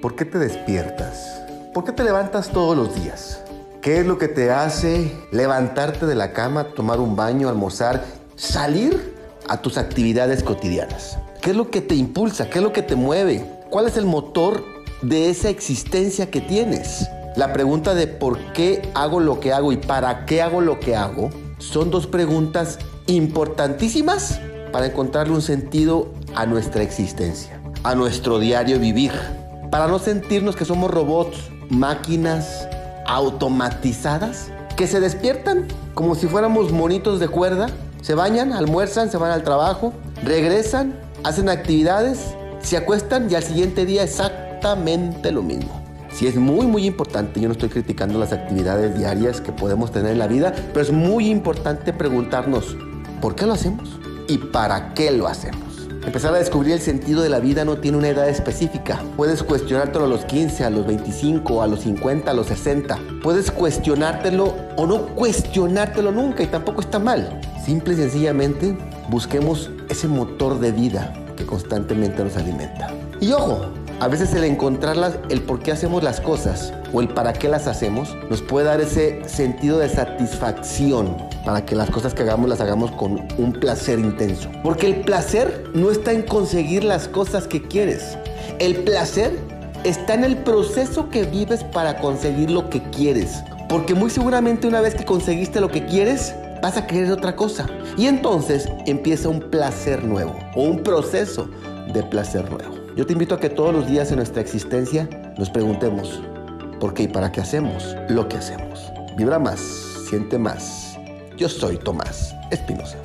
¿Por qué te despiertas? ¿Por qué te levantas todos los días? ¿Qué es lo que te hace levantarte de la cama, tomar un baño, almorzar, salir a tus actividades cotidianas? ¿Qué es lo que te impulsa? ¿Qué es lo que te mueve? ¿Cuál es el motor de esa existencia que tienes? La pregunta de por qué hago lo que hago y para qué hago lo que hago son dos preguntas importantísimas para encontrarle un sentido a nuestra existencia, a nuestro diario vivir para no sentirnos que somos robots, máquinas automatizadas que se despiertan como si fuéramos monitos de cuerda, se bañan, almuerzan, se van al trabajo, regresan, hacen actividades, se acuestan y al siguiente día exactamente lo mismo. Sí es muy muy importante, yo no estoy criticando las actividades diarias que podemos tener en la vida, pero es muy importante preguntarnos, ¿por qué lo hacemos? ¿Y para qué lo hacemos? Empezar a descubrir el sentido de la vida no tiene una edad específica. Puedes cuestionártelo a los 15, a los 25, a los 50, a los 60. Puedes cuestionártelo o no cuestionártelo nunca y tampoco está mal. Simple y sencillamente busquemos ese motor de vida que constantemente nos alimenta. Y ojo, a veces el encontrarlas, el por qué hacemos las cosas o el para qué las hacemos, nos puede dar ese sentido de satisfacción para que las cosas que hagamos las hagamos con un placer intenso. Porque el placer no está en conseguir las cosas que quieres. El placer está en el proceso que vives para conseguir lo que quieres. Porque muy seguramente una vez que conseguiste lo que quieres, vas a querer otra cosa. Y entonces empieza un placer nuevo o un proceso de placer nuevo. Yo te invito a que todos los días en nuestra existencia nos preguntemos, ¿por qué y para qué hacemos lo que hacemos? Vibra más, siente más. Yo soy Tomás Espinosa.